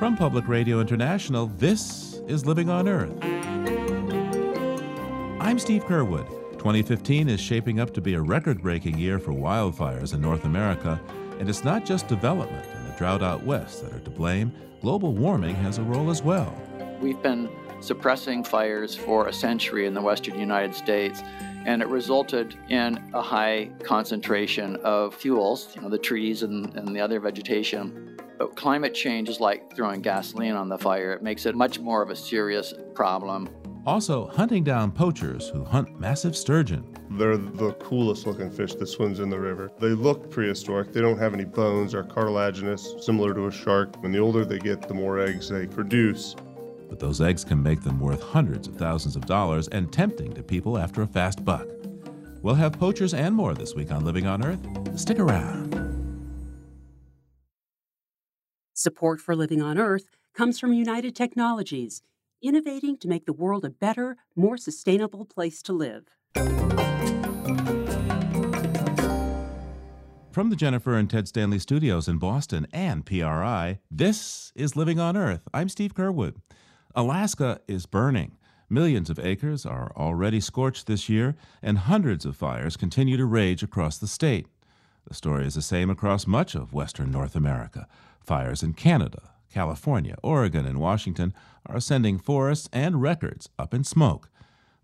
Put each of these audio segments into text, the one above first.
From Public Radio International, this is Living on Earth. I'm Steve Curwood. 2015 is shaping up to be a record breaking year for wildfires in North America, and it's not just development and the drought out west that are to blame. Global warming has a role as well. We've been suppressing fires for a century in the western United States, and it resulted in a high concentration of fuels, you know, the trees and, and the other vegetation. But climate change is like throwing gasoline on the fire. It makes it much more of a serious problem. Also, hunting down poachers who hunt massive sturgeon. They're the coolest looking fish that swims in the river. They look prehistoric. They don't have any bones, are cartilaginous, similar to a shark. And the older they get, the more eggs they produce. But those eggs can make them worth hundreds of thousands of dollars and tempting to people after a fast buck. We'll have poachers and more this week on Living on Earth. Stick around. Support for Living on Earth comes from United Technologies, innovating to make the world a better, more sustainable place to live. From the Jennifer and Ted Stanley studios in Boston and PRI, this is Living on Earth. I'm Steve Curwood. Alaska is burning. Millions of acres are already scorched this year, and hundreds of fires continue to rage across the state. The story is the same across much of western North America. Fires in Canada, California, Oregon, and Washington are sending forests and records up in smoke.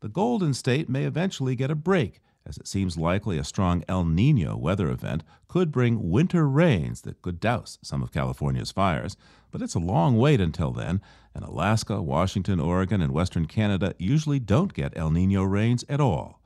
The Golden State may eventually get a break, as it seems likely a strong El Nino weather event could bring winter rains that could douse some of California's fires. But it's a long wait until then, and Alaska, Washington, Oregon, and Western Canada usually don't get El Nino rains at all.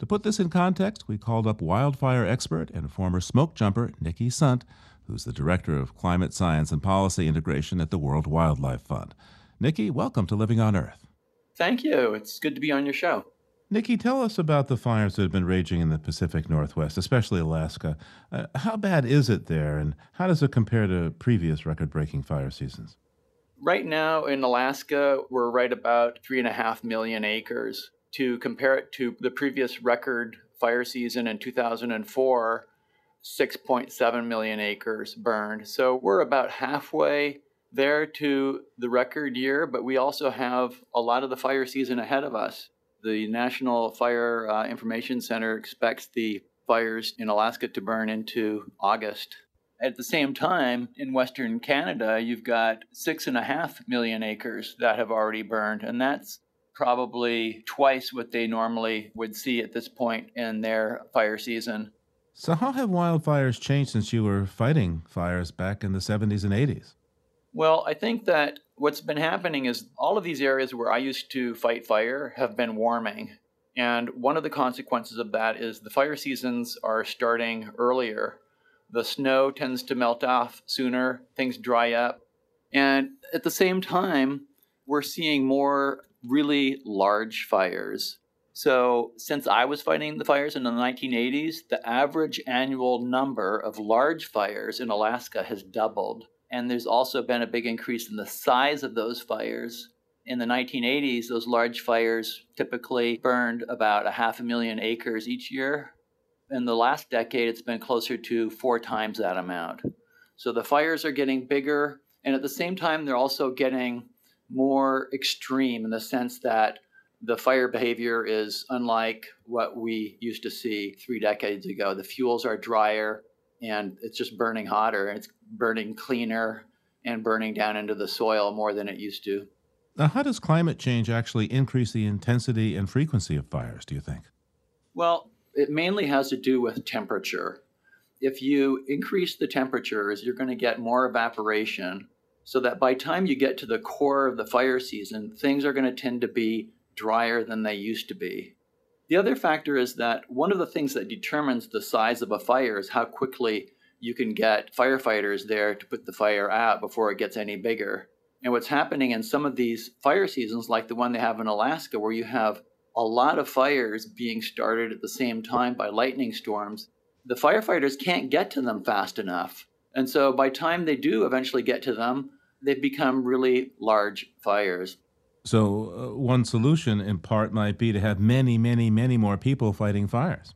To put this in context, we called up wildfire expert and former smoke jumper Nikki Sundt who's the Director of Climate Science and Policy Integration at the World Wildlife Fund. Nikki, welcome to Living on Earth. Thank you. It's good to be on your show. Nikki, tell us about the fires that have been raging in the Pacific Northwest, especially Alaska. Uh, how bad is it there, and how does it compare to previous record breaking fire seasons? Right now in Alaska, we're right about three and a half million acres. To compare it to the previous record fire season in 2004, 6.7 million acres burned. So we're about halfway there to the record year, but we also have a lot of the fire season ahead of us. The National Fire uh, Information Center expects the fires in Alaska to burn into August. At the same time, in Western Canada, you've got six and a half million acres that have already burned, and that's probably twice what they normally would see at this point in their fire season. So, how have wildfires changed since you were fighting fires back in the 70s and 80s? Well, I think that what's been happening is all of these areas where I used to fight fire have been warming. And one of the consequences of that is the fire seasons are starting earlier. The snow tends to melt off sooner, things dry up. And at the same time, we're seeing more really large fires so, since I was fighting the fires in the 1980s, the average annual number of large fires in Alaska has doubled. And there's also been a big increase in the size of those fires. In the 1980s, those large fires typically burned about a half a million acres each year. In the last decade, it's been closer to four times that amount. So the fires are getting bigger, and at the same time, they're also getting more extreme in the sense that the fire behavior is unlike what we used to see three decades ago. The fuels are drier and it's just burning hotter and it's burning cleaner and burning down into the soil more than it used to. Now, how does climate change actually increase the intensity and frequency of fires, do you think? Well, it mainly has to do with temperature. If you increase the temperatures, you're going to get more evaporation so that by time you get to the core of the fire season, things are going to tend to be drier than they used to be. The other factor is that one of the things that determines the size of a fire is how quickly you can get firefighters there to put the fire out before it gets any bigger. And what's happening in some of these fire seasons, like the one they have in Alaska, where you have a lot of fires being started at the same time by lightning storms, the firefighters can't get to them fast enough. And so by time they do eventually get to them, they've become really large fires. So, uh, one solution in part might be to have many, many, many more people fighting fires.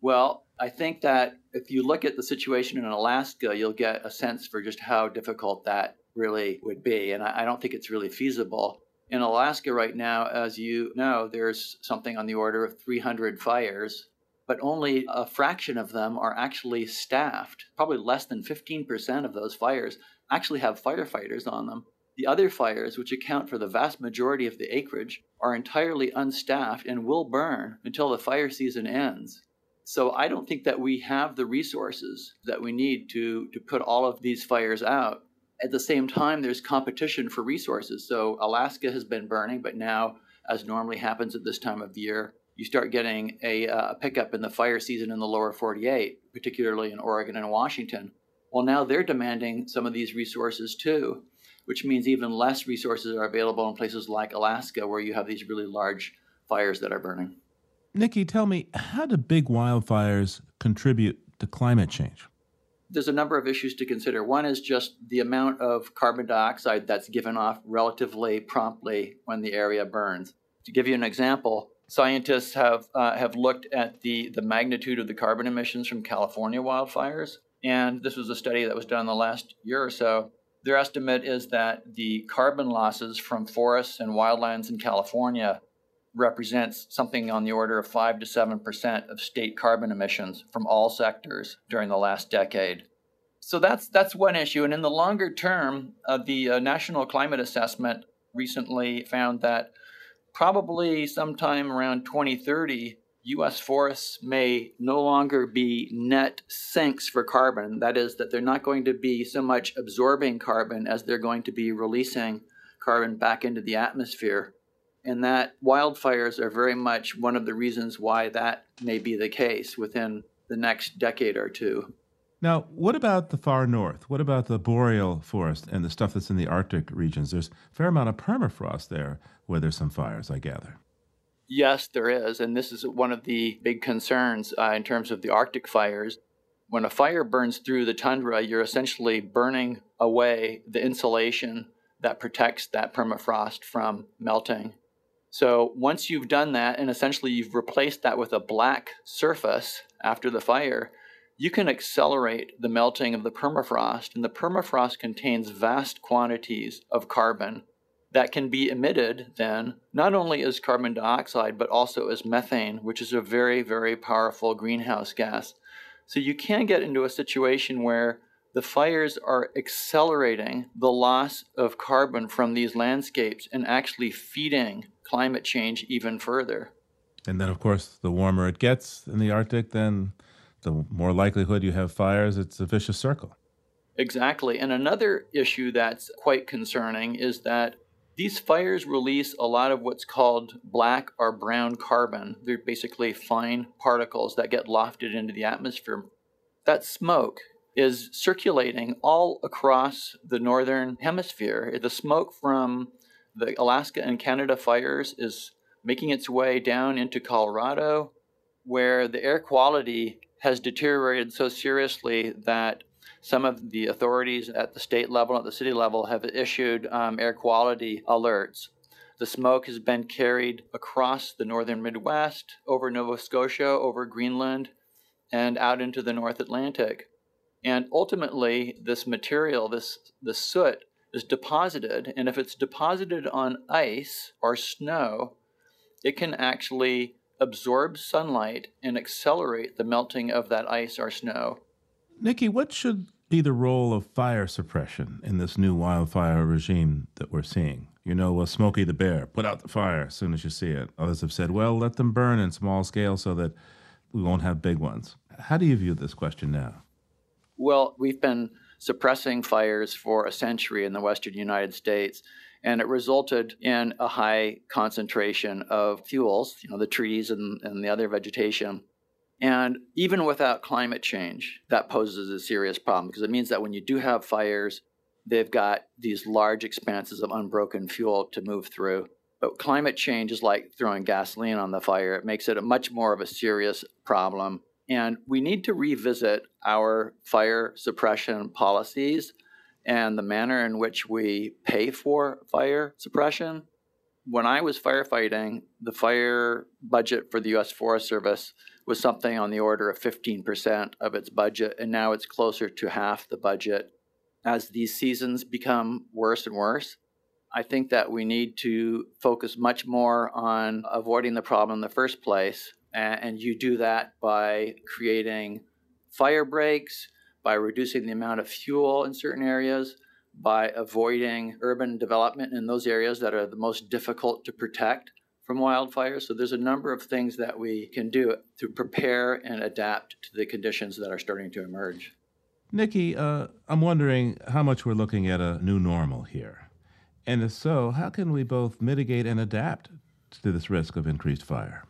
Well, I think that if you look at the situation in Alaska, you'll get a sense for just how difficult that really would be. And I, I don't think it's really feasible. In Alaska right now, as you know, there's something on the order of 300 fires, but only a fraction of them are actually staffed. Probably less than 15% of those fires actually have firefighters on them. The other fires, which account for the vast majority of the acreage, are entirely unstaffed and will burn until the fire season ends. So I don't think that we have the resources that we need to, to put all of these fires out. At the same time, there's competition for resources. So Alaska has been burning, but now, as normally happens at this time of year, you start getting a, uh, pickup in the fire season in the lower 48, particularly in Oregon and Washington. Well, now they're demanding some of these resources too, which means even less resources are available in places like Alaska, where you have these really large fires that are burning. Nikki, tell me, how do big wildfires contribute to climate change? There's a number of issues to consider. One is just the amount of carbon dioxide that's given off relatively promptly when the area burns. To give you an example, scientists have uh, have looked at the the magnitude of the carbon emissions from California wildfires, and this was a study that was done in the last year or so. Their estimate is that the carbon losses from forests and wildlands in California represents something on the order of 5 to 7% of state carbon emissions from all sectors during the last decade. So that's that's one issue and in the longer term uh, the uh, National Climate Assessment recently found that probably sometime around 2030 US forests may no longer be net sinks for carbon. That is, that they're not going to be so much absorbing carbon as they're going to be releasing carbon back into the atmosphere and that wildfires are very much one of the reasons why that may be the case within the next decade or two. Now, what about the far north? What about the boreal forest and the stuff that's in the Arctic regions? There's a fair amount of permafrost there where there's some fires, I gather. Yes, there is. And this is one of the big concerns uh, in terms of the Arctic fires. When a fire burns through the tundra, you're essentially burning away the insulation that protects that permafrost from melting. So once you've done that and essentially you've replaced that with a black surface after the fire, you can accelerate the melting of the permafrost. And the permafrost contains vast quantities of carbon that can be emitted then, not only as carbon dioxide, but also as methane, which is a very, very powerful greenhouse gas. So you can get into a situation where the fires are accelerating the loss of carbon from these landscapes and actually feeding climate change even further. And then, of course, the warmer it gets in the Arctic, then the more likelihood you have fires. It's a vicious circle. Exactly. And another issue that's quite concerning is that these fires release a lot of what's called black or brown carbon. They're basically fine particles that get lofted into the atmosphere. That smoke is circulating all across the northern hemisphere. The smoke from the Alaska and Canada fires is making its way down into Colorado, where the air quality has deteriorated so seriously that some of the authorities at the state level, at the city level, have issued um, air quality alerts. The smoke has been carried across the northern Midwest, over Nova Scotia, over Greenland, and out into the North Atlantic. And ultimately, this material, this, this soot, is deposited, and if it's deposited on ice or snow, it can actually absorb sunlight and accelerate the melting of that ice or snow. Nikki, what should be the role of fire suppression in this new wildfire regime that we're seeing? You know, well, Smokey the Bear, put out the fire as soon as you see it. Others have said, well, let them burn in small scale so that we won't have big ones. How do you view this question now? Well, we've been suppressing fires for a century in the western United States. And it resulted in a high concentration of fuels, you know, the trees and, and the other vegetation. And even without climate change, that poses a serious problem because it means that when you do have fires, they've got these large expanses of unbroken fuel to move through. But climate change is like throwing gasoline on the fire. It makes it a much more of a serious problem and we need to revisit our fire suppression policies and the manner in which we pay for fire suppression. When I was firefighting, the fire budget for the US Forest Service was something on the order of 15% of its budget, and now it's closer to half the budget. as these seasons become worse and worse. I think that we need to focus much more on avoiding the problem in the first place. And you do that by creating fire breaks, by reducing the amount of fuel in certain areas, by avoiding urban development in those areas that are the most difficult to protect from wildfires. So there's a number of things that we can do to prepare and adapt to the conditions that are starting to emerge. Nikki, uh, I'm wondering how much we're looking at a new normal here. And if so, how can we both mitigate and adapt to this risk of increased fire?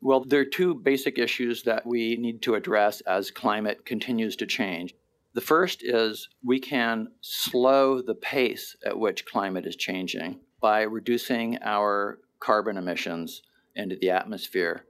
Well, there are two basic issues that we need to address as climate continues to change. The first is we can slow the pace at which climate is changing by reducing our carbon emissions into the atmosphere.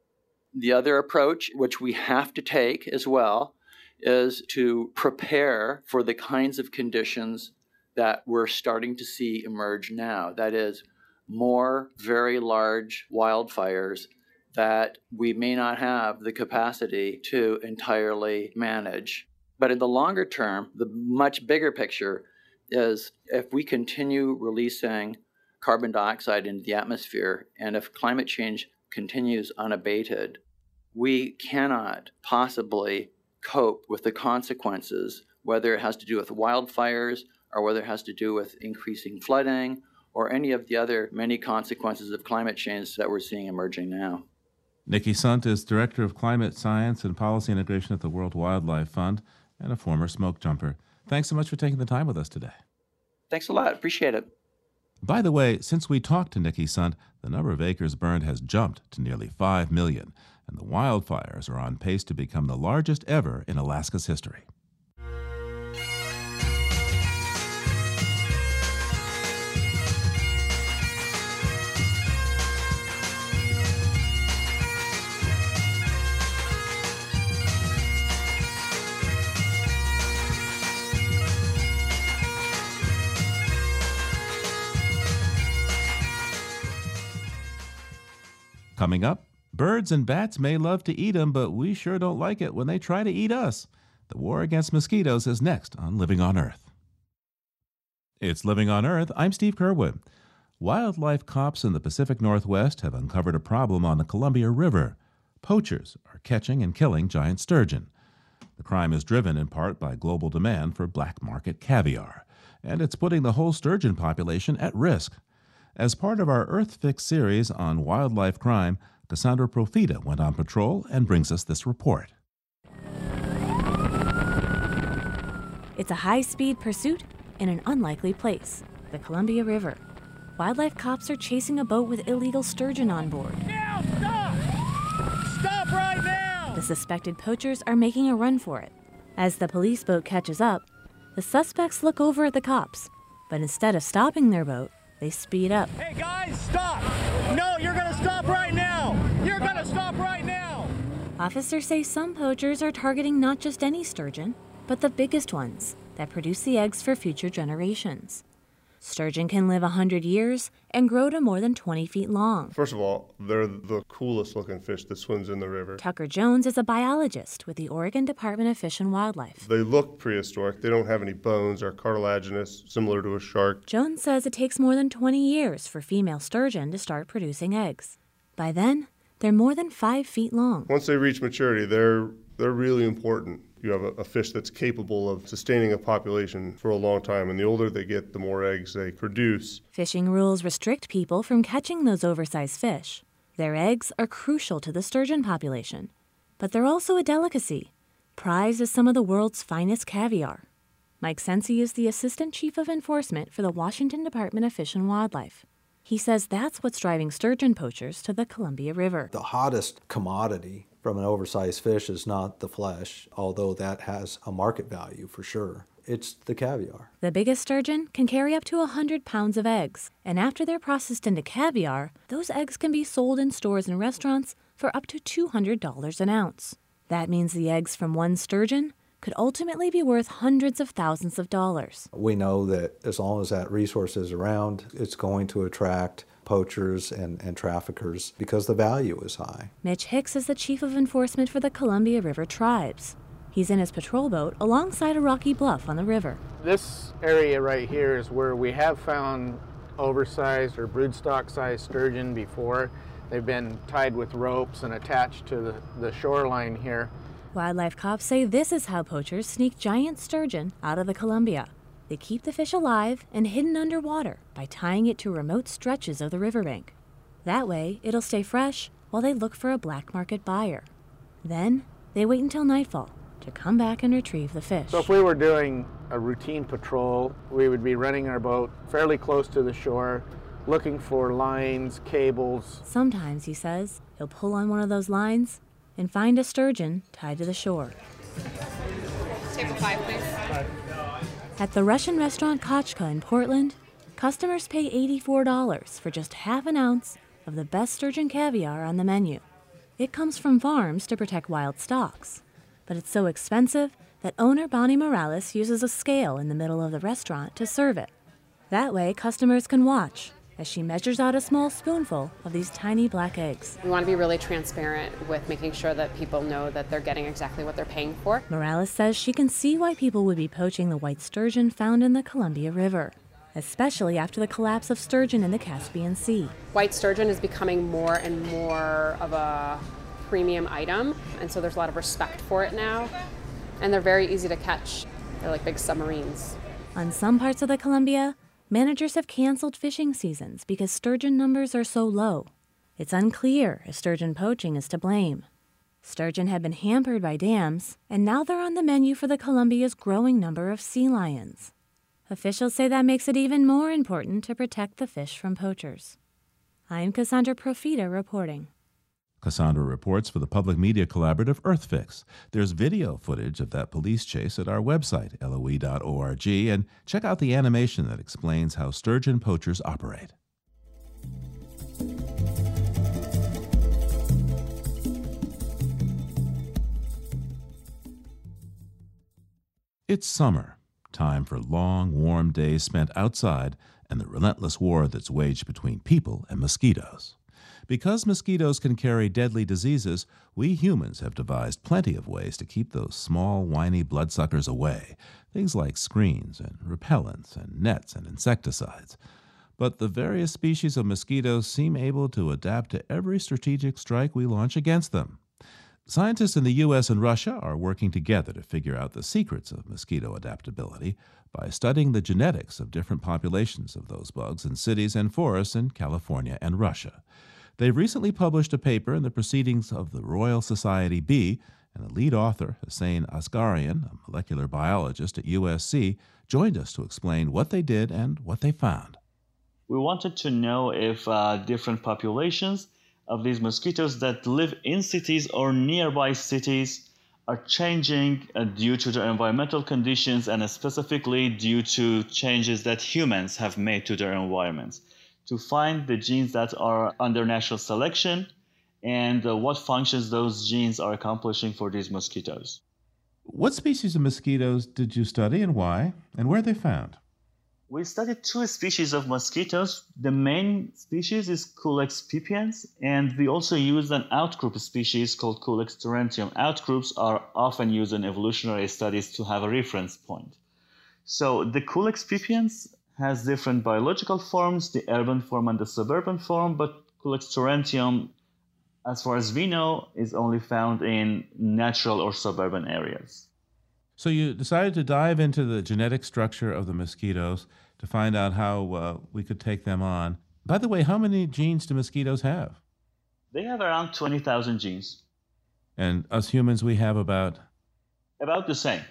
The other approach, which we have to take as well, is to prepare for the kinds of conditions that we're starting to see emerge now. That is, more very large wildfires that we may not have the capacity to entirely manage. But in the longer term, the much bigger picture is if we continue releasing carbon dioxide into the atmosphere and if climate change continues unabated, we cannot possibly cope with the consequences, whether it has to do with wildfires or whether it has to do with increasing flooding or any of the other many consequences of climate change that we're seeing emerging now. Nikki Sundt is Director of Climate Science and Policy Integration at the World Wildlife Fund and a former smoke jumper. Thanks so much for taking the time with us today. Thanks a lot. Appreciate it. By the way, since we talked to Nikki Sundt, the number of acres burned has jumped to nearly 5 million, and the wildfires are on pace to become the largest ever in Alaska's history. Coming up, birds and bats may love to eat them, but we sure don't like it when they try to eat us. The war against mosquitoes is next on Living on Earth. It's Living on Earth. I'm Steve Curwood. Wildlife cops in the Pacific Northwest have uncovered a problem on the Columbia River. Poachers are catching and killing giant sturgeon. The crime is driven in part by global demand for black market caviar, and it's putting the whole sturgeon population at risk. As part of our Earth Fix series on wildlife crime, Cassandra Profita went on patrol and brings us this report. It's a high speed pursuit in an unlikely place the Columbia River. Wildlife cops are chasing a boat with illegal sturgeon on board. Now, stop! Stop right now! The suspected poachers are making a run for it. As the police boat catches up, the suspects look over at the cops, but instead of stopping their boat, they speed up. Hey guys, stop! No, you're gonna stop right now! You're gonna stop right now! Officers say some poachers are targeting not just any sturgeon, but the biggest ones that produce the eggs for future generations. Sturgeon can live 100 years and grow to more than 20 feet long. First of all, they're the coolest looking fish that swims in the river. Tucker Jones is a biologist with the Oregon Department of Fish and Wildlife. They look prehistoric. They don't have any bones, are cartilaginous, similar to a shark. Jones says it takes more than 20 years for female sturgeon to start producing eggs. By then, they're more than 5 feet long. Once they reach maturity, they're they're really important you have a, a, fish that's capable of sustaining a population for a long time. And the older they get, the more eggs they produce. Fishing rules restrict people from catching those oversized fish. Their eggs are crucial to the sturgeon population, but they're also a delicacy, prized as some of the world's finest caviar. Mike Cenci is the Assistant Chief of Enforcement for the Washington Department of Fish and Wildlife. He says that's what's driving sturgeon poachers to the Columbia River. The hottest commodity from an oversized fish is not the flesh, although that has a market value for sure. It's the caviar. The biggest sturgeon can carry up to 100 pounds of eggs, and after they're processed into caviar, those eggs can be sold in stores and restaurants for up to $200 an ounce. That means the eggs from one sturgeon could ultimately be worth hundreds of thousands of dollars. We know that as long as that resource is around, it's going to attract poachers and, and traffickers because the value is high. Mitch Hicks is the chief of enforcement for the Columbia River Tribes. He's in his patrol boat alongside a rocky bluff on the river. This area right here is where we have found oversized or broodstock sized sturgeon before. They've been tied with ropes and attached to the, the shoreline here. Wildlife cops say this is how poachers sneak giant sturgeon out of the Columbia. They keep the fish alive and hidden underwater by tying it to remote stretches of the riverbank. That way, it'll stay fresh while they look for a black market buyer. Then, they wait until nightfall to come back and retrieve the fish. So if we were doing a routine patrol, we would be running our boat fairly close to the shore, looking for lines, cables. Sometimes, he says, he'll pull on one of those lines and find a sturgeon tied to the shore. Table five, please. At the Russian restaurant Kachka in Portland, customers pay $84 for just half an ounce of the best sturgeon caviar on the menu. It comes from farms to protect wild stocks, but it's so expensive that owner Bonnie Morales uses a scale in the middle of the restaurant to serve it. That way, customers can watch as she measures out a small spoonful of these tiny black eggs. We want to be really transparent with making sure that people know that they're getting exactly what they're paying for. Morales says she can see why people would be poaching the white sturgeon found in the Columbia River, especially after the collapse of sturgeon in the Caspian Sea. White sturgeon is becoming more and more of a premium item, and so there's a lot of respect for it now. And they're very easy to catch. They're like big submarines. On some parts of the Columbia, managers have canceled fishing seasons because sturgeon numbers are so low. It's unclear if sturgeon poaching is to blame. Sturgeon have been hampered by dams, and now they're on the menu for the Columbia's growing number of sea lions. Officials say that makes it even more important to protect the fish from poachers. I'm Cassandra Profita reporting. Cassandra reports for the public media collaborative EarthFix. There's video footage of that police chase at our website, loe.org, and check out the animation that explains how sturgeon poachers operate. It's summer, time for long, warm days spent outside and the relentless war that's waged between people and mosquitoes. Because mosquitoes can carry deadly diseases, we humans have devised plenty of ways to keep those small, whiny bloodsuckers away. Things like screens and repellents and nets and insecticides. But the various species of mosquitoes seem able to adapt to every strategic strike we launch against them. Scientists in the US and Russia are working together to figure out the secrets of mosquito adaptability by studying the genetics of different populations of those bugs in cities and forests in California and Russia. They've recently published a paper in the Proceedings of the Royal Society B, and the lead author, Hussein Asgharian, a molecular biologist at USC, joined us to explain what they did and what they found. We wanted to know if uh, different populations of these mosquitoes that live in cities or nearby cities are changing uh, due to their environmental conditions and specifically due to changes that humans have made to their environments to find the genes that are under natural selection and uh, what functions those genes are accomplishing for these mosquitoes. What species of mosquitoes did you study and why, and where are they found? We studied two species of mosquitoes. The main species is Culex pipiens, and we also used an outgroup species called Culex torrentium. Outgroups are often used in evolutionary studies to have a reference point. So the Culex pipiens has different biological forms, the urban form and the suburban form, but Culex torrentium, as far as we know, is only found in natural or suburban areas. So you decided to dive into the genetic structure of the mosquitoes to find out how uh, we could take them on. By the way, how many genes do mosquitoes have? They have around 20,000 genes. And us humans, we have about? About the same.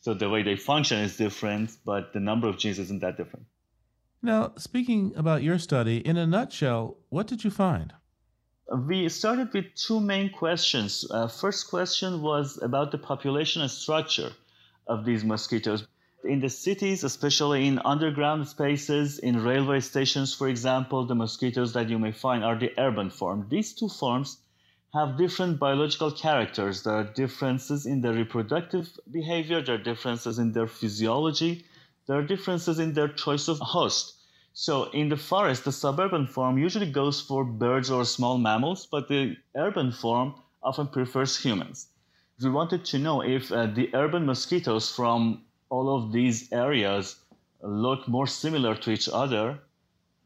So the way they function is different, but the number of genes isn't that different. Now, speaking about your study, in a nutshell, what did you find? We started with two main questions. Uh, first question was about the population and structure of these mosquitoes. In the cities, especially in underground spaces, in railway stations, for example, the mosquitoes that you may find are the urban form. These two forms have different biological characters. There are differences in their reproductive behavior, there are differences in their physiology, there are differences in their choice of host. So in the forest, the suburban form usually goes for birds or small mammals, but the urban form often prefers humans. We wanted to know if uh, the urban mosquitoes from all of these areas look more similar to each other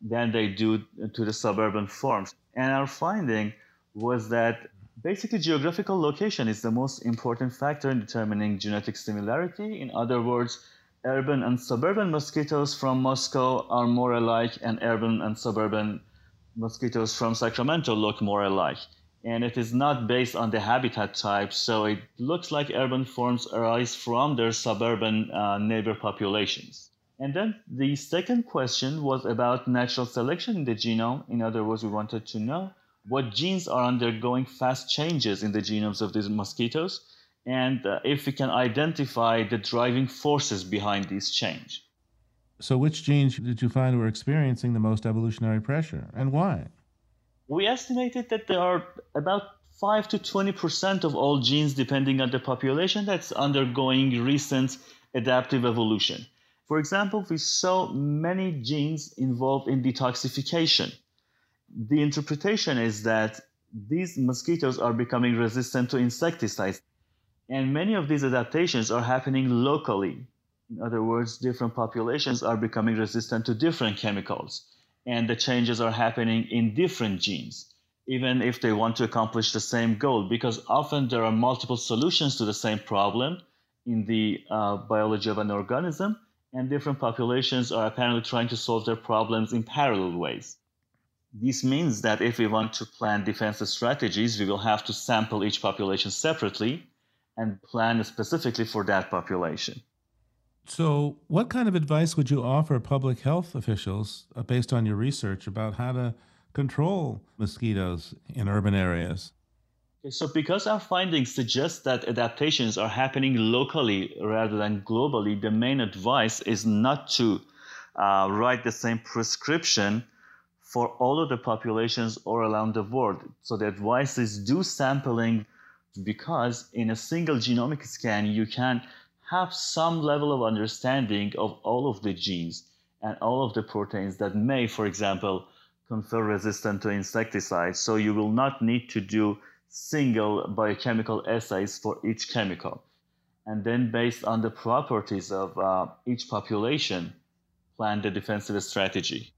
than they do to the suburban forms. And our finding was that basically geographical location is the most important factor in determining genetic similarity. In other words, urban and suburban mosquitoes from Moscow are more alike, and urban and suburban mosquitoes from Sacramento look more alike. And it is not based on the habitat type, so it looks like urban forms arise from their suburban uh, neighbor populations. And then the second question was about natural selection in the genome. In other words, we wanted to know what genes are undergoing fast changes in the genomes of these mosquitoes and uh, if we can identify the driving forces behind this change. So, which genes did you find were experiencing the most evolutionary pressure and why? We estimated that there are about 5 to 20% of all genes, depending on the population, that's undergoing recent adaptive evolution. For example, we saw many genes involved in detoxification. The interpretation is that these mosquitoes are becoming resistant to insecticides. And many of these adaptations are happening locally. In other words, different populations are becoming resistant to different chemicals. And the changes are happening in different genes, even if they want to accomplish the same goal, because often there are multiple solutions to the same problem in the uh, biology of an organism and different populations are apparently trying to solve their problems in parallel ways. This means that if we want to plan defensive strategies, we will have to sample each population separately and plan specifically for that population. So, what kind of advice would you offer public health officials uh, based on your research about how to control mosquitoes in urban areas? So, because our findings suggest that adaptations are happening locally rather than globally, the main advice is not to uh, write the same prescription for all of the populations all around the world. So, the advice is do sampling because in a single genomic scan, you can have some level of understanding of all of the genes and all of the proteins that may, for example, confer resistance to insecticides. So, you will not need to do single biochemical assays for each chemical. And then, based on the properties of uh, each population, plan the defensive strategy.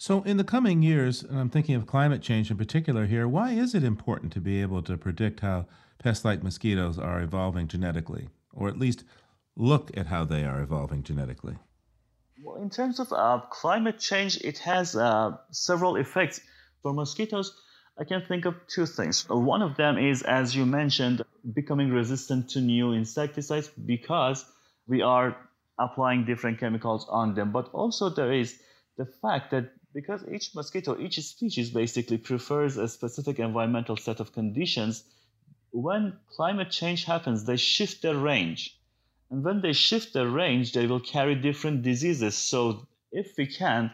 So, in the coming years, and I'm thinking of climate change in particular here, why is it important to be able to predict how pest like mosquitoes are evolving genetically, or at least look at how they are evolving genetically? Well, in terms of uh, climate change, it has uh, several effects. For mosquitoes, I can think of two things. One of them is, as you mentioned, becoming resistant to new insecticides because we are applying different chemicals on them. But also, there is the fact that because each mosquito, each species basically prefers a specific environmental set of conditions, when climate change happens, they shift their range. And when they shift their range, they will carry different diseases. So, if we can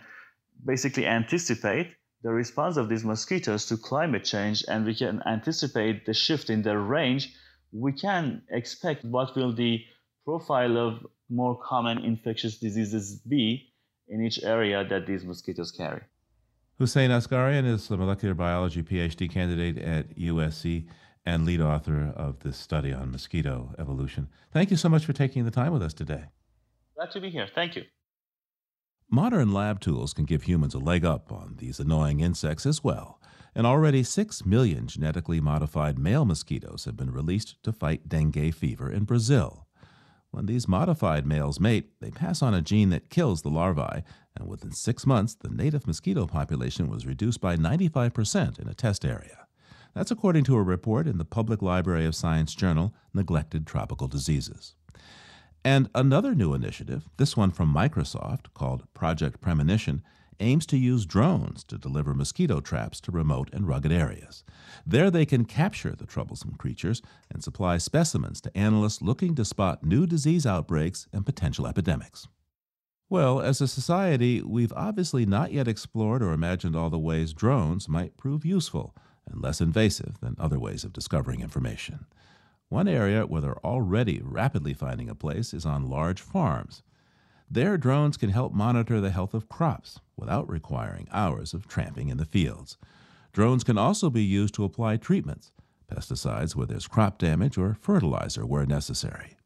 basically anticipate the response of these mosquitoes to climate change and we can anticipate the shift in their range, we can expect what will the profile of more common infectious diseases be in each area that these mosquitoes carry. Hussein Asgharian is a molecular biology PhD candidate at USC and lead author of this study on mosquito evolution. Thank you so much for taking the time with us today. Glad to be here. Thank you. Modern lab tools can give humans a leg up on these annoying insects as well, and already 6 million genetically modified male mosquitoes have been released to fight dengue fever in Brazil. When these modified males mate, they pass on a gene that kills the larvae, and within six months, the native mosquito population was reduced by 95% in a test area. That's according to a report in the Public Library of Science journal, Neglected Tropical Diseases. And another new initiative, this one from Microsoft called Project Premonition, aims to use drones to deliver mosquito traps to remote and rugged areas. There they can capture the troublesome creatures and supply specimens to analysts looking to spot new disease outbreaks and potential epidemics. Well, as a society, we've obviously not yet explored or imagined all the ways drones might prove useful and less invasive than other ways of discovering information. One area where they're already rapidly finding a place is on large farms. There, drones can help monitor the health of crops without requiring hours of tramping in the fields. Drones can also be used to apply treatments, pesticides where there's crop damage, or fertilizer where necessary.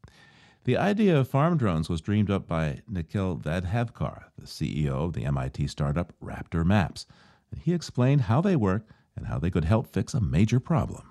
The idea of farm drones was dreamed up by Nikhil Vadhavkar, the CEO of the MIT startup Raptor Maps. And he explained how they work and how they could help fix a major problem.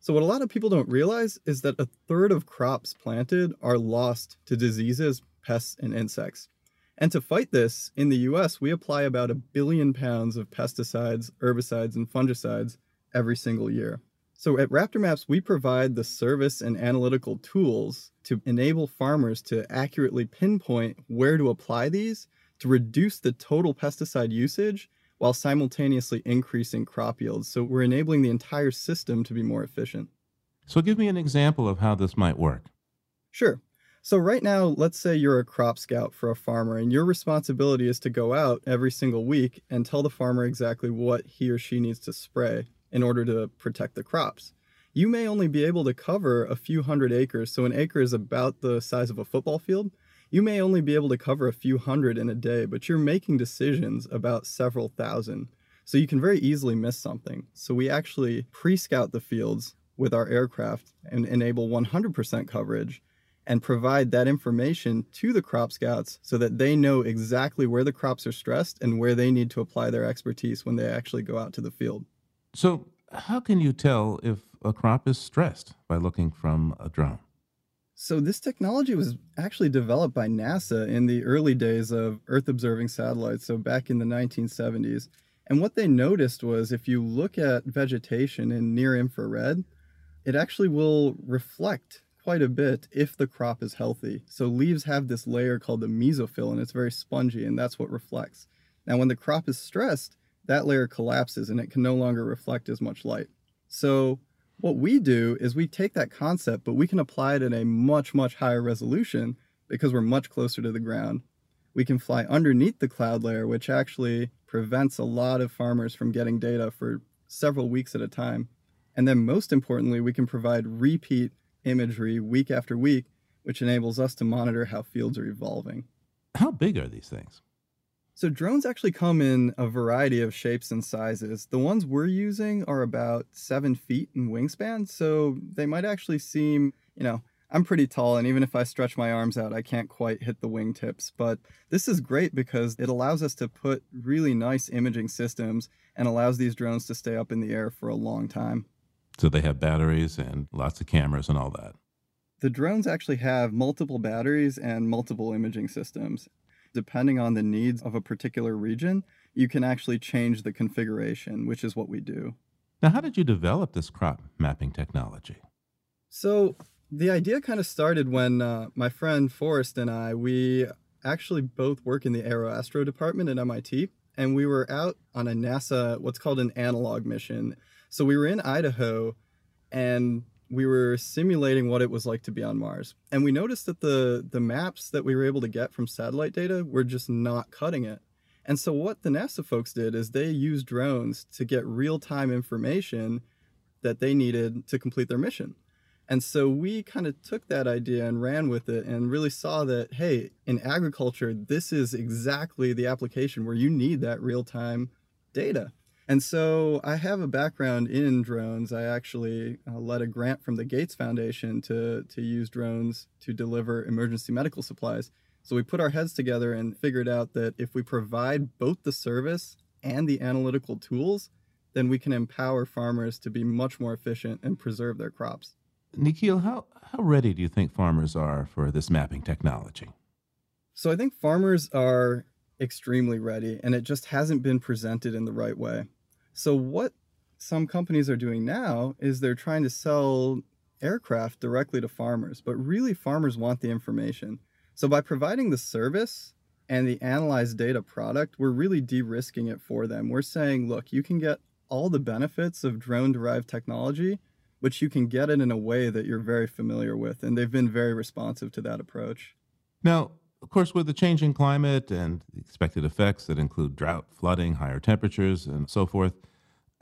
So, what a lot of people don't realize is that a third of crops planted are lost to diseases, pests, and insects. And to fight this, in the US, we apply about a billion pounds of pesticides, herbicides, and fungicides every single year. So at Raptor Maps, we provide the service and analytical tools to enable farmers to accurately pinpoint where to apply these to reduce the total pesticide usage while simultaneously increasing crop yields. So we're enabling the entire system to be more efficient. So give me an example of how this might work. Sure. So right now, let's say you're a crop scout for a farmer and your responsibility is to go out every single week and tell the farmer exactly what he or she needs to spray in order to protect the crops. You may only be able to cover a few hundred acres, so an acre is about the size of a football field. You may only be able to cover a few hundred in a day, but you're making decisions about several thousand. So you can very easily miss something. So we actually pre scout the fields with our aircraft and enable 100% coverage and provide that information to the crop scouts so that they know exactly where the crops are stressed and where they need to apply their expertise when they actually go out to the field. So, how can you tell if a crop is stressed by looking from a drone? So, this technology was actually developed by NASA in the early days of Earth observing satellites, so back in the 1970s. And what they noticed was if you look at vegetation in near infrared, it actually will reflect quite a bit if the crop is healthy. So, leaves have this layer called the mesophyll, and it's very spongy, and that's what reflects. Now, when the crop is stressed, that layer collapses and it can no longer reflect as much light. So what we do is we take that concept, but we can apply it in a much, much higher resolution because we're much closer to the ground. We can fly underneath the cloud layer, which actually prevents a lot of farmers from getting data for several weeks at a time. And then, most importantly, we can provide repeat imagery week after week, which enables us to monitor how fields are evolving. How big are these things? So drones actually come in a variety of shapes and sizes. The ones we're using are about seven feet in wingspan, so they might actually seem, you know, I'm pretty tall, and even if I stretch my arms out, I can't quite hit the wingtips. But this is great because it allows us to put really nice imaging systems and allows these drones to stay up in the air for a long time. So they have batteries and lots of cameras and all that. The drones actually have multiple batteries and multiple imaging systems depending on the needs of a particular region, you can actually change the configuration, which is what we do. Now, how did you develop this crop mapping technology? So, the idea kind of started when uh, my friend Forrest and I, we actually both work in the aeroastro department at MIT, and we were out on a NASA, what's called an analog mission. So, we were in Idaho, and we were simulating what it was like to be on Mars. And we noticed that the the maps that we were able to get from satellite data were just not cutting it. And so what the NASA folks did is they used drones to get real-time information that they needed to complete their mission. And so we kind of took that idea and ran with it and really saw that hey, in agriculture this is exactly the application where you need that real-time data. And so I have a background in drones. I actually uh, led a grant from the Gates Foundation to, to use drones to deliver emergency medical supplies. So we put our heads together and figured out that if we provide both the service and the analytical tools, then we can empower farmers to be much more efficient and preserve their crops. Nikhil, how, how ready do you think farmers are for this mapping technology? So I think farmers are extremely ready, and it just hasn't been presented in the right way. So what some companies are doing now is they're trying to sell aircraft directly to farmers, but really farmers want the information. So by providing the service and the analyzed data product, we're really de-risking it for them. We're saying, look, you can get all the benefits of drone derived technology, but you can get it in a way that you're very familiar with. And they've been very responsive to that approach. Now, of course, with the changing climate and the expected effects that include drought, flooding, higher temperatures, and so forth,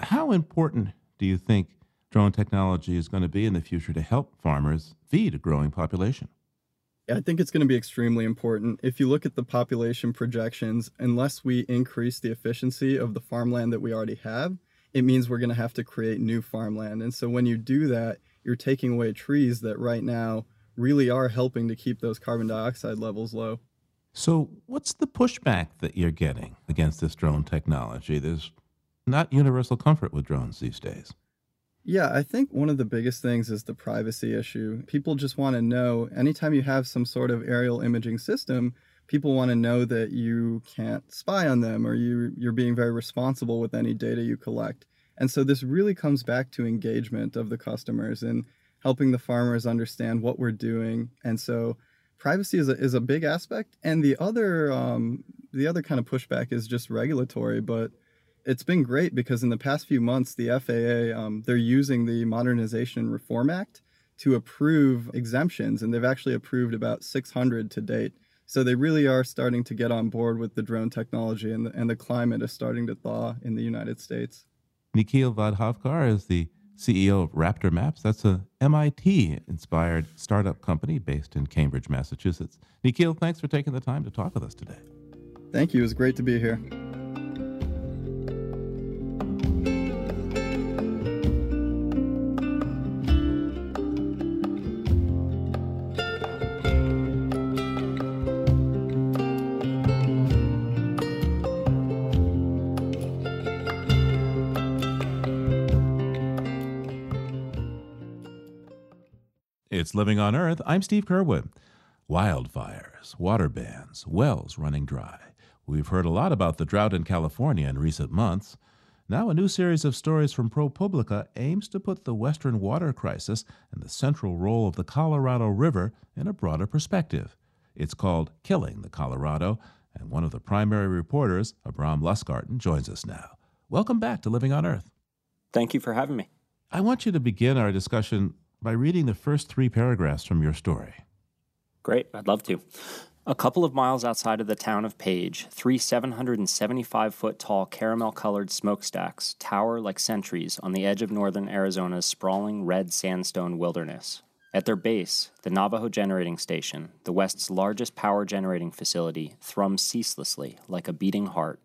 how important do you think drone technology is going to be in the future to help farmers feed a growing population? I think it's going to be extremely important. If you look at the population projections, unless we increase the efficiency of the farmland that we already have, it means we're going to have to create new farmland. And so when you do that, you're taking away trees that right now really are helping to keep those carbon dioxide levels low. So, what's the pushback that you're getting against this drone technology? There's not universal comfort with drones these days. Yeah, I think one of the biggest things is the privacy issue. People just want to know anytime you have some sort of aerial imaging system, people want to know that you can't spy on them or you you're being very responsible with any data you collect. And so this really comes back to engagement of the customers and helping the farmers understand what we're doing. And so privacy is a, is a big aspect. And the other um, the other kind of pushback is just regulatory, but it's been great because in the past few months, the FAA um, they're using the Modernization and Reform Act to approve exemptions, and they've actually approved about 600 to date. So they really are starting to get on board with the drone technology, and the, and the climate is starting to thaw in the United States. Nikhil Vadhavkar is the CEO of Raptor Maps. That's a MIT inspired startup company based in Cambridge, Massachusetts. Nikhil, thanks for taking the time to talk with us today. Thank you. It was great to be here. Living on Earth. I'm Steve Curwood. Wildfires, water bans, wells running dry. We've heard a lot about the drought in California in recent months. Now, a new series of stories from ProPublica aims to put the Western water crisis and the central role of the Colorado River in a broader perspective. It's called Killing the Colorado, and one of the primary reporters, Abram Lustgarten, joins us now. Welcome back to Living on Earth. Thank you for having me. I want you to begin our discussion by reading the first three paragraphs from your story. Great, I'd love to. A couple of miles outside of the town of Page, three 775 foot tall caramel colored smokestacks tower like sentries on the edge of northern Arizona's sprawling red sandstone wilderness. At their base, the Navajo Generating Station, the West's largest power generating facility, thrums ceaselessly like a beating heart.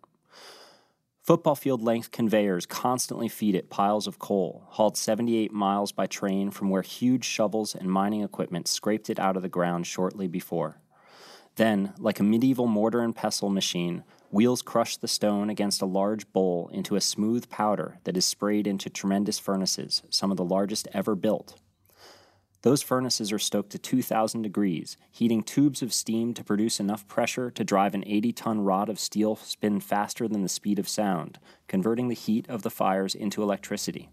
Football field length conveyors constantly feed it piles of coal, hauled 78 miles by train from where huge shovels and mining equipment scraped it out of the ground shortly before. Then, like a medieval mortar and pestle machine, wheels crush the stone against a large bowl into a smooth powder that is sprayed into tremendous furnaces, some of the largest ever built. Those furnaces are stoked to 2,000 degrees, heating tubes of steam to produce enough pressure to drive an 80 ton rod of steel spin faster than the speed of sound, converting the heat of the fires into electricity.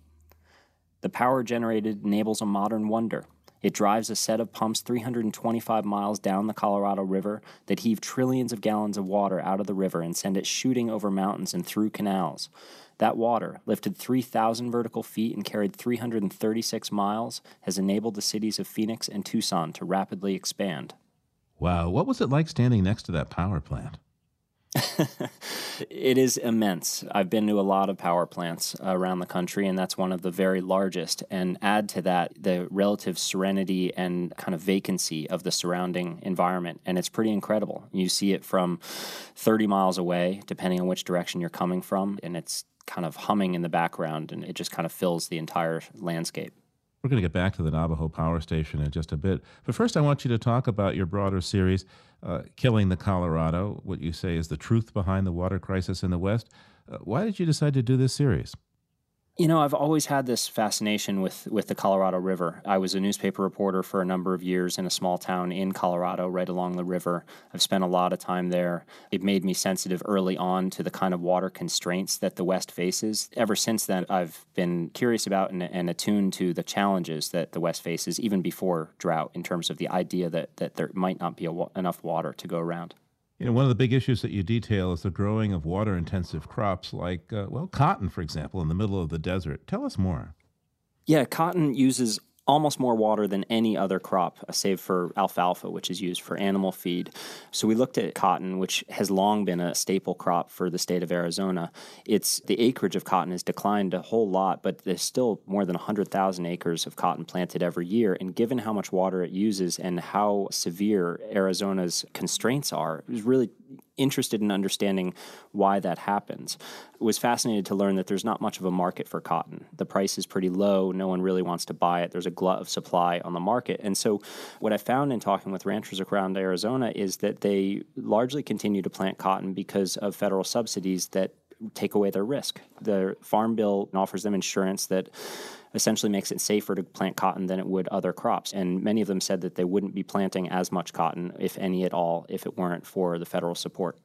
The power generated enables a modern wonder. It drives a set of pumps 325 miles down the Colorado River that heave trillions of gallons of water out of the river and send it shooting over mountains and through canals. That water, lifted 3,000 vertical feet and carried 336 miles, has enabled the cities of Phoenix and Tucson to rapidly expand. Wow, what was it like standing next to that power plant? it is immense. I've been to a lot of power plants around the country, and that's one of the very largest. And add to that the relative serenity and kind of vacancy of the surrounding environment. And it's pretty incredible. You see it from 30 miles away, depending on which direction you're coming from, and it's kind of humming in the background, and it just kind of fills the entire landscape. We're going to get back to the Navajo Power Station in just a bit. But first, I want you to talk about your broader series, uh, Killing the Colorado, what you say is the truth behind the water crisis in the West. Uh, why did you decide to do this series? You know, I've always had this fascination with, with the Colorado River. I was a newspaper reporter for a number of years in a small town in Colorado, right along the river. I've spent a lot of time there. It made me sensitive early on to the kind of water constraints that the West faces. Ever since then, I've been curious about and, and attuned to the challenges that the West faces, even before drought, in terms of the idea that, that there might not be enough water to go around. You know, one of the big issues that you detail is the growing of water intensive crops like, uh, well, cotton, for example, in the middle of the desert. Tell us more. Yeah, cotton uses almost more water than any other crop, uh, save for alfalfa, which is used for animal feed. So we looked at cotton, which has long been a staple crop for the state of Arizona. It's the acreage of cotton has declined a whole lot, but there's still more than 100,000 acres of cotton planted every year. And given how much water it uses and how severe Arizona's constraints are, it was really interested in understanding why that happens. Was fascinated to learn that there's not much of a market for cotton. The price is pretty low, no one really wants to buy it. There's a glut of supply on the market. And so, what I found in talking with ranchers around Arizona is that they largely continue to plant cotton because of federal subsidies that take away their risk. The Farm Bill offers them insurance that essentially makes it safer to plant cotton than it would other crops. And many of them said that they wouldn't be planting as much cotton, if any at all, if it weren't for the federal support.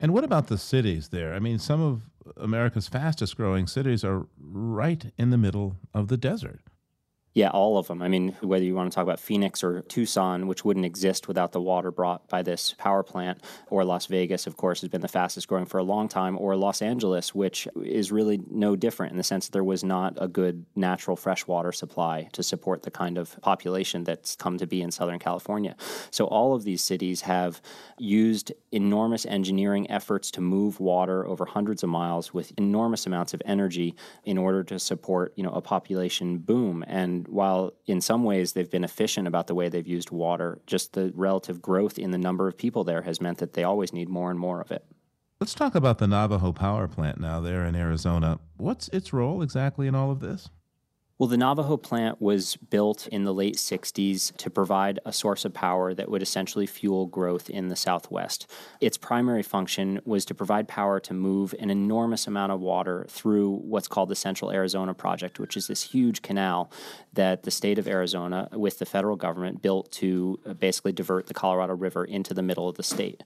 And what about the cities there? I mean, some of America's fastest growing cities are right in the middle of the desert. Yeah, all of them. I mean, whether you want to talk about Phoenix or Tucson, which wouldn't exist without the water brought by this power plant, or Las Vegas, of course, has been the fastest growing for a long time, or Los Angeles, which is really no different in the sense that there was not a good natural freshwater supply to support the kind of population that's come to be in Southern California. So all of these cities have used enormous engineering efforts to move water over hundreds of miles with enormous amounts of energy in order to support, you know, a population boom. And while in some ways they've been efficient about the way they've used water, just the relative growth in the number of people there has meant that they always need more and more of it. Let's talk about the Navajo power plant now there in Arizona. What's its role exactly in all of this? Well, the Navajo plant was built in the late 60s to provide a source of power that would essentially fuel growth in the Southwest. Its primary function was to provide power to move an enormous amount of water through what's called the Central Arizona Project, which is this huge canal that the state of Arizona, with the federal government, built to uh, basically divert the Colorado River into the middle of the state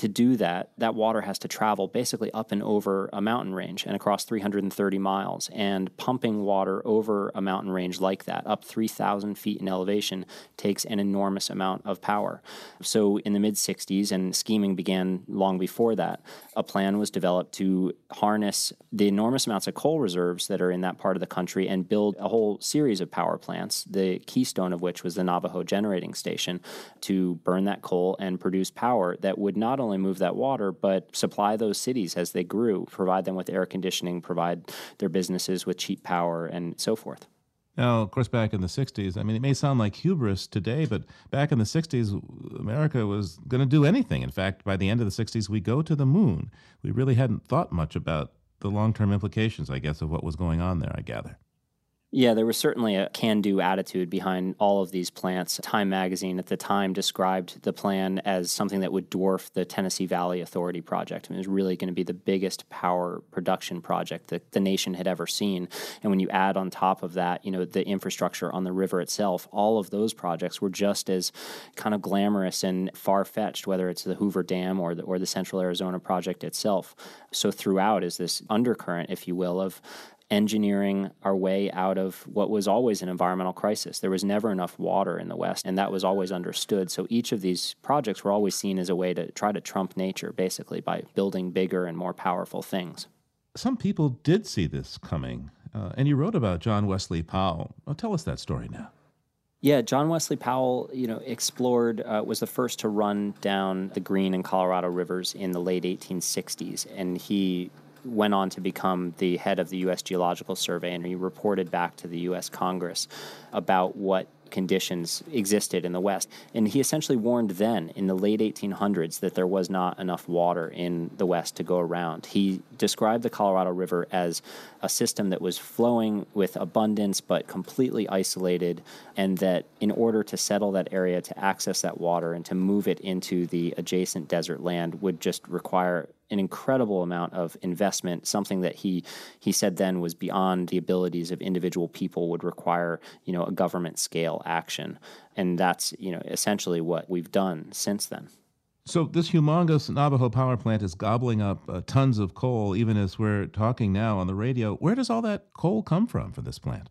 to do that, that water has to travel basically up and over a mountain range and across 330 miles. And pumping water over a mountain range like that, up 3,000 feet in elevation, takes an enormous amount of power. So in the mid 60s, and scheming began long before that, a plan was developed to harness the enormous amounts of coal reserves that are in that part of the country and build a whole series of power plants, the keystone of which was the Navajo Generating Station, to burn that coal and produce power that would not only move that water, but supply those cities as they grew, provide them with air conditioning, provide their businesses with cheap power, and so forth. Now, of course, back in the 60s, I mean, it may sound like hubris today, but back in the 60s, America was going to do anything. In fact, by the end of the 60s, we go to the moon. We really hadn't thought much about the long term implications, I guess, of what was going on there, I gather. Yeah, there was certainly a can do attitude behind all of these plants. Time magazine at the time described the plan as something that would dwarf the Tennessee Valley Authority project. I mean, it was really going to be the biggest power production project that the nation had ever seen. And when you add on top of that, you know, the infrastructure on the river itself, all of those projects were just as kind of glamorous and far fetched, whether it's the Hoover Dam or the, or the Central Arizona project itself. So throughout is this undercurrent, if you will, of engineering our way out of what was always an environmental crisis. There was never enough water in the West, and that was always understood. So each of these projects were always seen as a way to try to trump nature, basically, by building bigger and more powerful things. Some people did see this coming, uh, and you wrote about John Wesley Powell. Well, tell us that story now. Yeah, John Wesley Powell, you know, explored, uh, was the first to run down the Green and Colorado rivers in the late 1860s, and he went on to become the head of the U.S. Geological Survey, and he reported back to the U.S. Congress about what conditions existed in the West. And he essentially warned then, in the late 1800s, that there was not enough water in the West to go around. He described the Colorado River as a system that was flowing with abundance but completely isolated, and that in order to settle that area, to access that water, and to move it into the adjacent desert land would just require an incredible amount of investment, something that he he said then was beyond the abilities of individual people would require, you know, a government scale action. And that's, you know, essentially what we've done since then. So this humongous Navajo power plant is gobbling up uh, tons of coal even as we're talking now on the radio. Where does all that coal come from for this plant?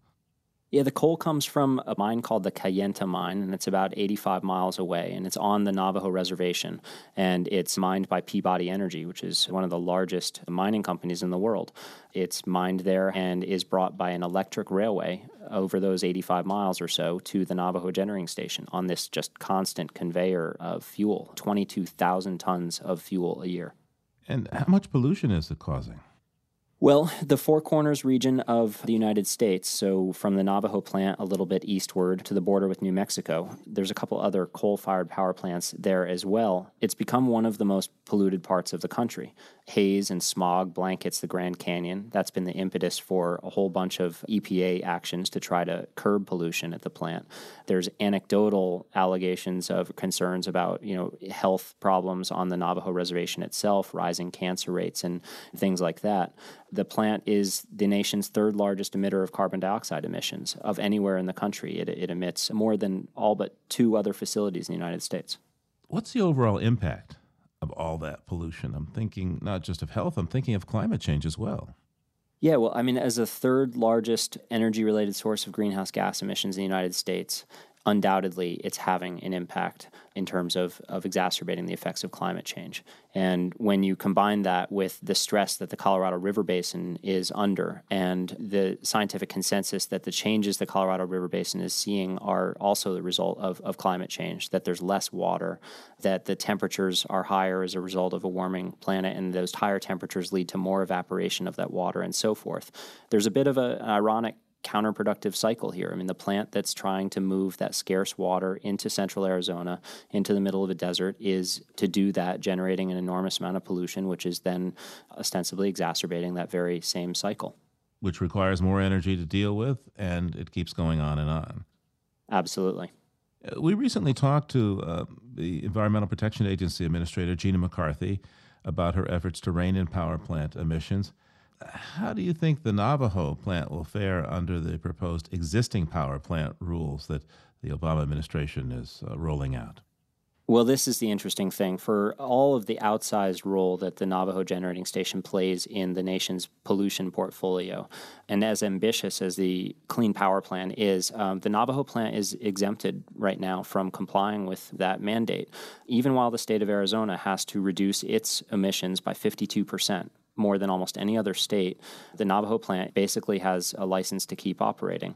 Yeah, the coal comes from a mine called the Kayenta mine, and it's about 85 miles away, and it's on the Navajo reservation, and it's mined by Peabody Energy, which is one of the largest mining companies in the world. It's mined there and is brought by an electric railway over those 85 miles or so to the Navajo generating station on this just constant conveyor of fuel, 22,000 tons of fuel a year. And how much pollution is it causing? Well, the Four Corners region of the United States, so from the Navajo plant a little bit eastward to the border with New Mexico, there's a couple other coal fired power plants there as well. It's become one of the most polluted parts of the country. Haze and smog blankets the Grand Canyon. That's been the impetus for a whole bunch of EPA actions to try to curb pollution at the plant. There's anecdotal allegations of concerns about, you know, health problems on the Navajo reservation itself, rising cancer rates and things like that. The plant is the nation's third largest emitter of carbon dioxide emissions of anywhere in the country. It, it emits more than all but two other facilities in the United States. What's the overall impact of all that pollution? I'm thinking not just of health, I'm thinking of climate change as well. Yeah, well, I mean, as the third largest energy related source of greenhouse gas emissions in the United States, undoubtedly it's having an impact in terms of, of exacerbating the effects of climate change. And when you combine that with the stress that the Colorado River Basin is under and the scientific consensus that the changes the Colorado River Basin is seeing are also the result of, of climate change, that there's less water, that the temperatures are higher as a result of a warming planet, and those higher temperatures lead to more evaporation of that water and so forth. There's a bit of a, an ironic counterproductive cycle here. I mean, the plant that's trying to move that scarce water into central Arizona, into the middle of a desert, is to do that, generating an enormous amount of pollution, which is then ostensibly exacerbating that very same cycle. Which requires more energy to deal with, and it keeps going on and on. Absolutely. Uh, we recently talked to uh, the Environmental Protection Agency Administrator, Gina McCarthy, about her efforts to rein in power plant emissions how do you think the Navajo plant will fare under the proposed existing power plant rules that the Obama administration is uh, rolling out? Well, this is the interesting thing. For all of the outsized role that the Navajo Generating Station plays in the nation's pollution portfolio, and as ambitious as the Clean Power Plan is, um, the Navajo plant is exempted right now from complying with that mandate, even while the state of Arizona has to reduce its emissions by 52 percent more than almost any other state, the Navajo plant basically has a license to keep operating.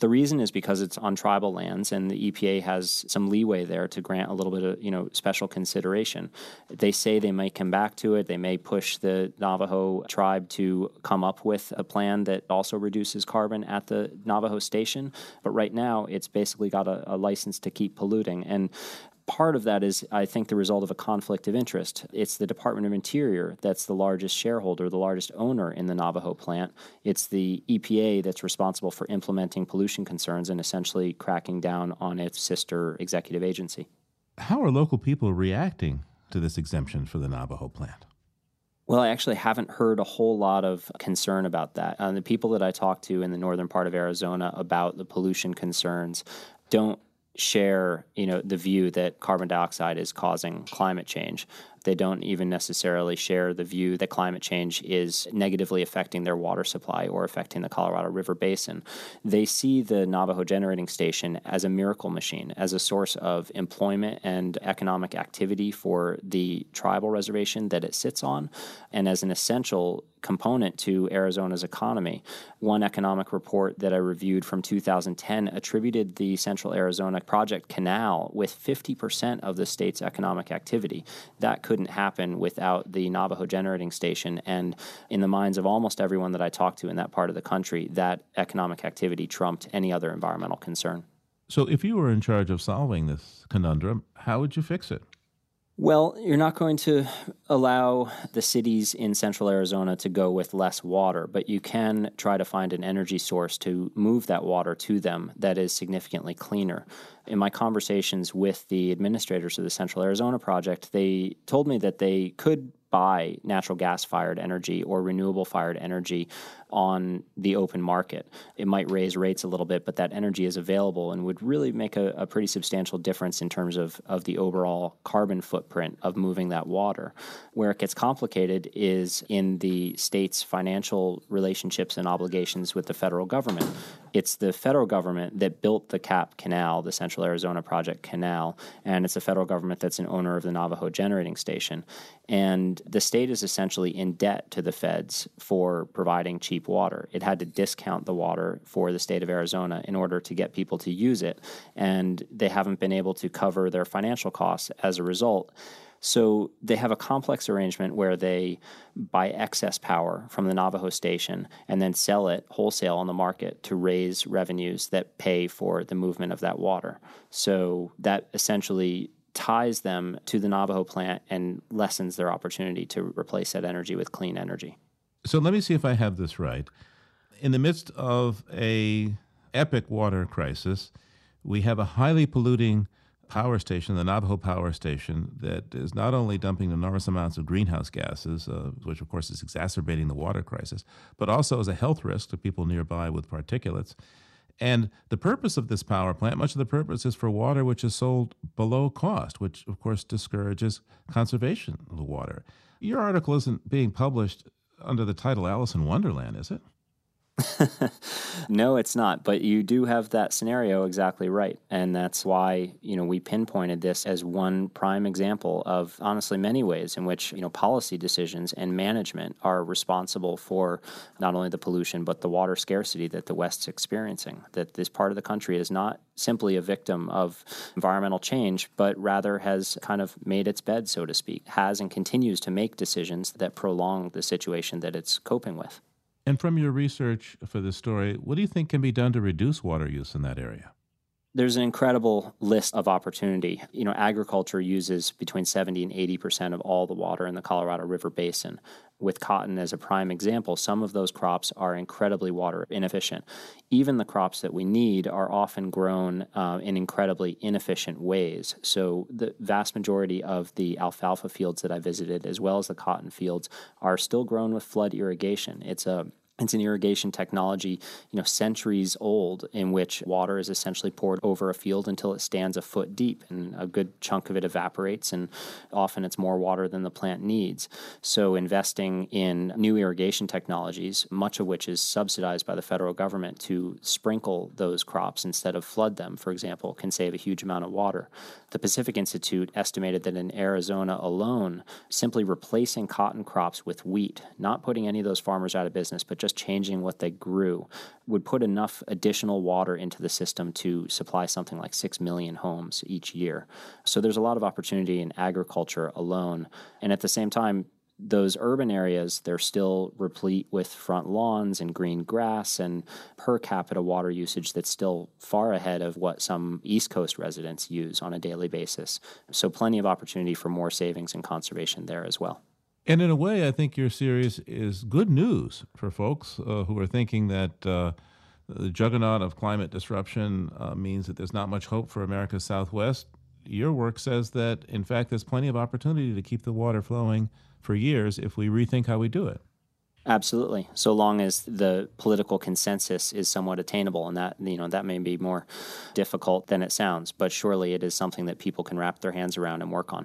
The reason is because it's on tribal lands, and the EPA has some leeway there to grant a little bit of you know special consideration. They say they may come back to it. They may push the Navajo tribe to come up with a plan that also reduces carbon at the Navajo station. But right now, it's basically got a, a license to keep polluting. And part of that is, I think, the result of a conflict of interest. It's the Department of Interior that's the largest shareholder, the largest owner in the Navajo plant. It's the EPA that's responsible for implementing pollution concerns and essentially cracking down on its sister executive agency. How are local people reacting to this exemption for the Navajo plant? Well, I actually haven't heard a whole lot of concern about that. Uh, the people that I talked to in the northern part of Arizona about the pollution concerns don't share, you know, the view that carbon dioxide is causing climate change. They don't even necessarily share the view that climate change is negatively affecting their water supply or affecting the Colorado River Basin. They see the Navajo Generating Station as a miracle machine, as a source of employment and economic activity for the tribal reservation that it sits on, and as an essential component to Arizona's economy. One economic report that I reviewed from 2010 attributed the Central Arizona Project Canal with 50% of the state's economic activity. That could couldn't happen without the Navajo generating station. And in the minds of almost everyone that I talked to in that part of the country, that economic activity trumped any other environmental concern. So, if you were in charge of solving this conundrum, how would you fix it? Well, you're not going to allow the cities in central Arizona to go with less water, but you can try to find an energy source to move that water to them that is significantly cleaner. In my conversations with the administrators of the Central Arizona Project, they told me that they could buy natural gas fired energy or renewable fired energy on the open market. It might raise rates a little bit, but that energy is available and would really make a, a, pretty substantial difference in terms of, of the overall carbon footprint of moving that water. Where it gets complicated is in the state's financial relationships and obligations with the federal government. It's the federal government that built the CAP Canal, the Central Arizona Project Canal, and it's the federal government that's an owner of the Navajo Generating Station. And the state is essentially in debt to the feds for providing cheap water. It had to discount the water for the state of Arizona in order to get people to use it, and they haven't been able to cover their financial costs as a result. So they have a complex arrangement where they buy excess power from the Navajo station and then sell it wholesale on the market to raise revenues that pay for the movement of that water. So that essentially ties them to the Navajo plant and lessens their opportunity to replace that energy with clean energy. So let me see if I have this right. In the midst of a epic water crisis, we have a highly polluting power station, the Navajo Power Station, that is not only dumping enormous amounts of greenhouse gases, uh, which of course is exacerbating the water crisis, but also is a health risk to people nearby with particulates. And the purpose of this power plant, much of the purpose is for water which is sold below cost, which of course discourages conservation of the water. Your article isn't being published under the title Alice in Wonderland, is it? no, it's not. But you do have that scenario exactly right. And that's why, you know, we pinpointed this as one prime example of honestly many ways in which, you know, policy decisions and management are responsible for not only the pollution, but the water scarcity that the West's experiencing. That this part of the country is not simply a victim of environmental change, but rather has kind of made its bed, so to speak, has and continues to make decisions that prolong the situation that it's coping with. And from your research for this story, what do you think can be done to reduce water use in that area? There's an incredible list of opportunity. You know, agriculture uses between 70 and 80% of all the water in the Colorado River Basin. With cotton as a prime example, some of those crops are incredibly water inefficient. Even the crops that we need are often grown uh, in incredibly inefficient ways. So, the vast majority of the alfalfa fields that I visited, as well as the cotton fields, are still grown with flood irrigation. It's a it's an irrigation technology, you know, centuries old, in which water is essentially poured over a field until it stands a foot deep, and a good chunk of it evaporates, and often it's more water than the plant needs. So, investing in new irrigation technologies, much of which is subsidized by the federal government to sprinkle those crops instead of flood them, for example, can save a huge amount of water. The Pacific Institute estimated that in Arizona alone, simply replacing cotton crops with wheat, not putting any of those farmers out of business, but just changing what they grew would put enough additional water into the system to supply something like 6 million homes each year. So there's a lot of opportunity in agriculture alone. And at the same time, those urban areas, they're still replete with front lawns and green grass and per capita water usage that's still far ahead of what some East Coast residents use on a daily basis. So, plenty of opportunity for more savings and conservation there as well. And in a way, I think your series is good news for folks uh, who are thinking that uh, the juggernaut of climate disruption uh, means that there's not much hope for America's Southwest. Your work says that, in fact, there's plenty of opportunity to keep the water flowing for years if we rethink how we do it. Absolutely. So long as the political consensus is somewhat attainable, and that you know that may be more difficult than it sounds, but surely it is something that people can wrap their hands around and work on.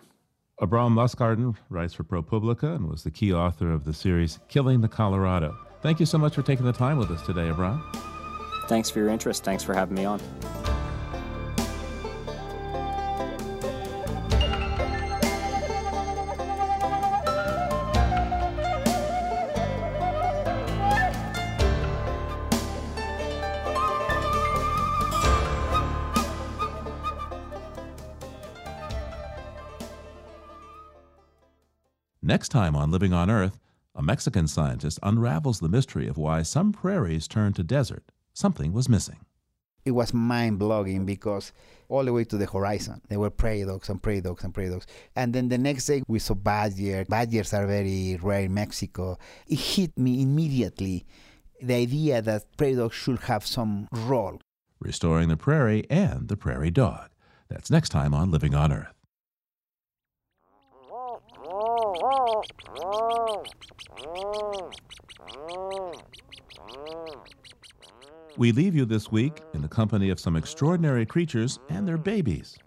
Abram Lustgarten writes for ProPublica and was the key author of the series Killing the Colorado. Thank you so much for taking the time with us today, Abram. Thanks for your interest. Thanks for having me on. Time on Living on Earth, a Mexican scientist unravels the mystery of why some prairies turn to desert. Something was missing. It was mind blowing because all the way to the horizon, there were prairie dogs and prairie dogs and prairie dogs. And then the next day, we saw badger. Badgers are very rare in Mexico. It hit me immediately the idea that prairie dogs should have some role. Restoring the prairie and the prairie dog. That's next time on Living on Earth. We leave you this week in the company of some extraordinary creatures and their babies.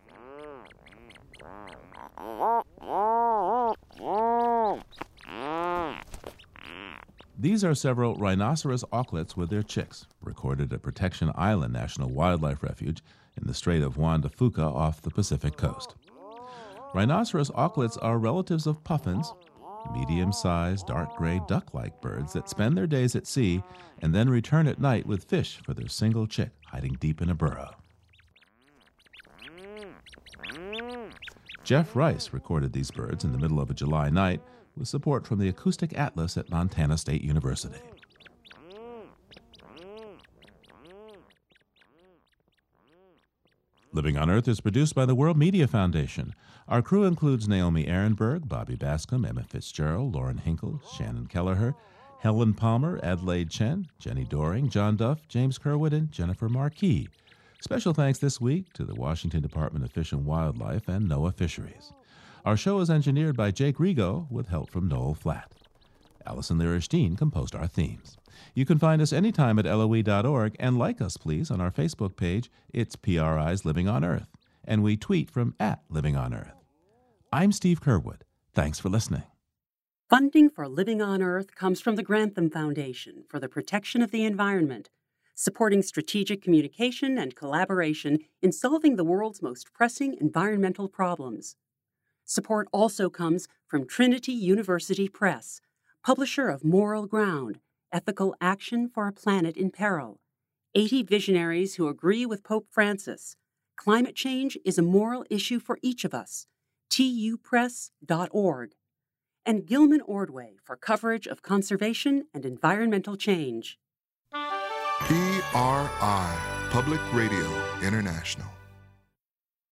These are several rhinoceros auklets with their chicks, recorded at Protection Island National Wildlife Refuge in the Strait of Juan de Fuca off the Pacific coast. Rhinoceros auklets are relatives of puffins, medium sized, dark gray, duck like birds that spend their days at sea and then return at night with fish for their single chick hiding deep in a burrow. Jeff Rice recorded these birds in the middle of a July night with support from the Acoustic Atlas at Montana State University. Living on Earth is produced by the World Media Foundation. Our crew includes Naomi Arenberg, Bobby Bascomb, Emma Fitzgerald, Lauren Hinkle, Shannon Kelleher, Helen Palmer, Adelaide Chen, Jenny Doering, John Duff, James Curwood, and Jennifer Marquis. Special thanks this week to the Washington Department of Fish and Wildlife and NOAA Fisheries. Our show is engineered by Jake Rigo with help from Noel Flatt. Allison Lirish composed our themes. You can find us anytime at LOE.org and like us, please, on our Facebook page. It's PRI's Living on Earth. And we tweet from at Living on Earth. I'm Steve Curwood. Thanks for listening. Funding for Living on Earth comes from the Grantham Foundation for the Protection of the Environment, supporting strategic communication and collaboration in solving the world's most pressing environmental problems. Support also comes from Trinity University Press, publisher of Moral Ground Ethical Action for a Planet in Peril. 80 visionaries who agree with Pope Francis. Climate change is a moral issue for each of us. tupress.org. And Gilman Ordway for coverage of conservation and environmental change. PRI, Public Radio International.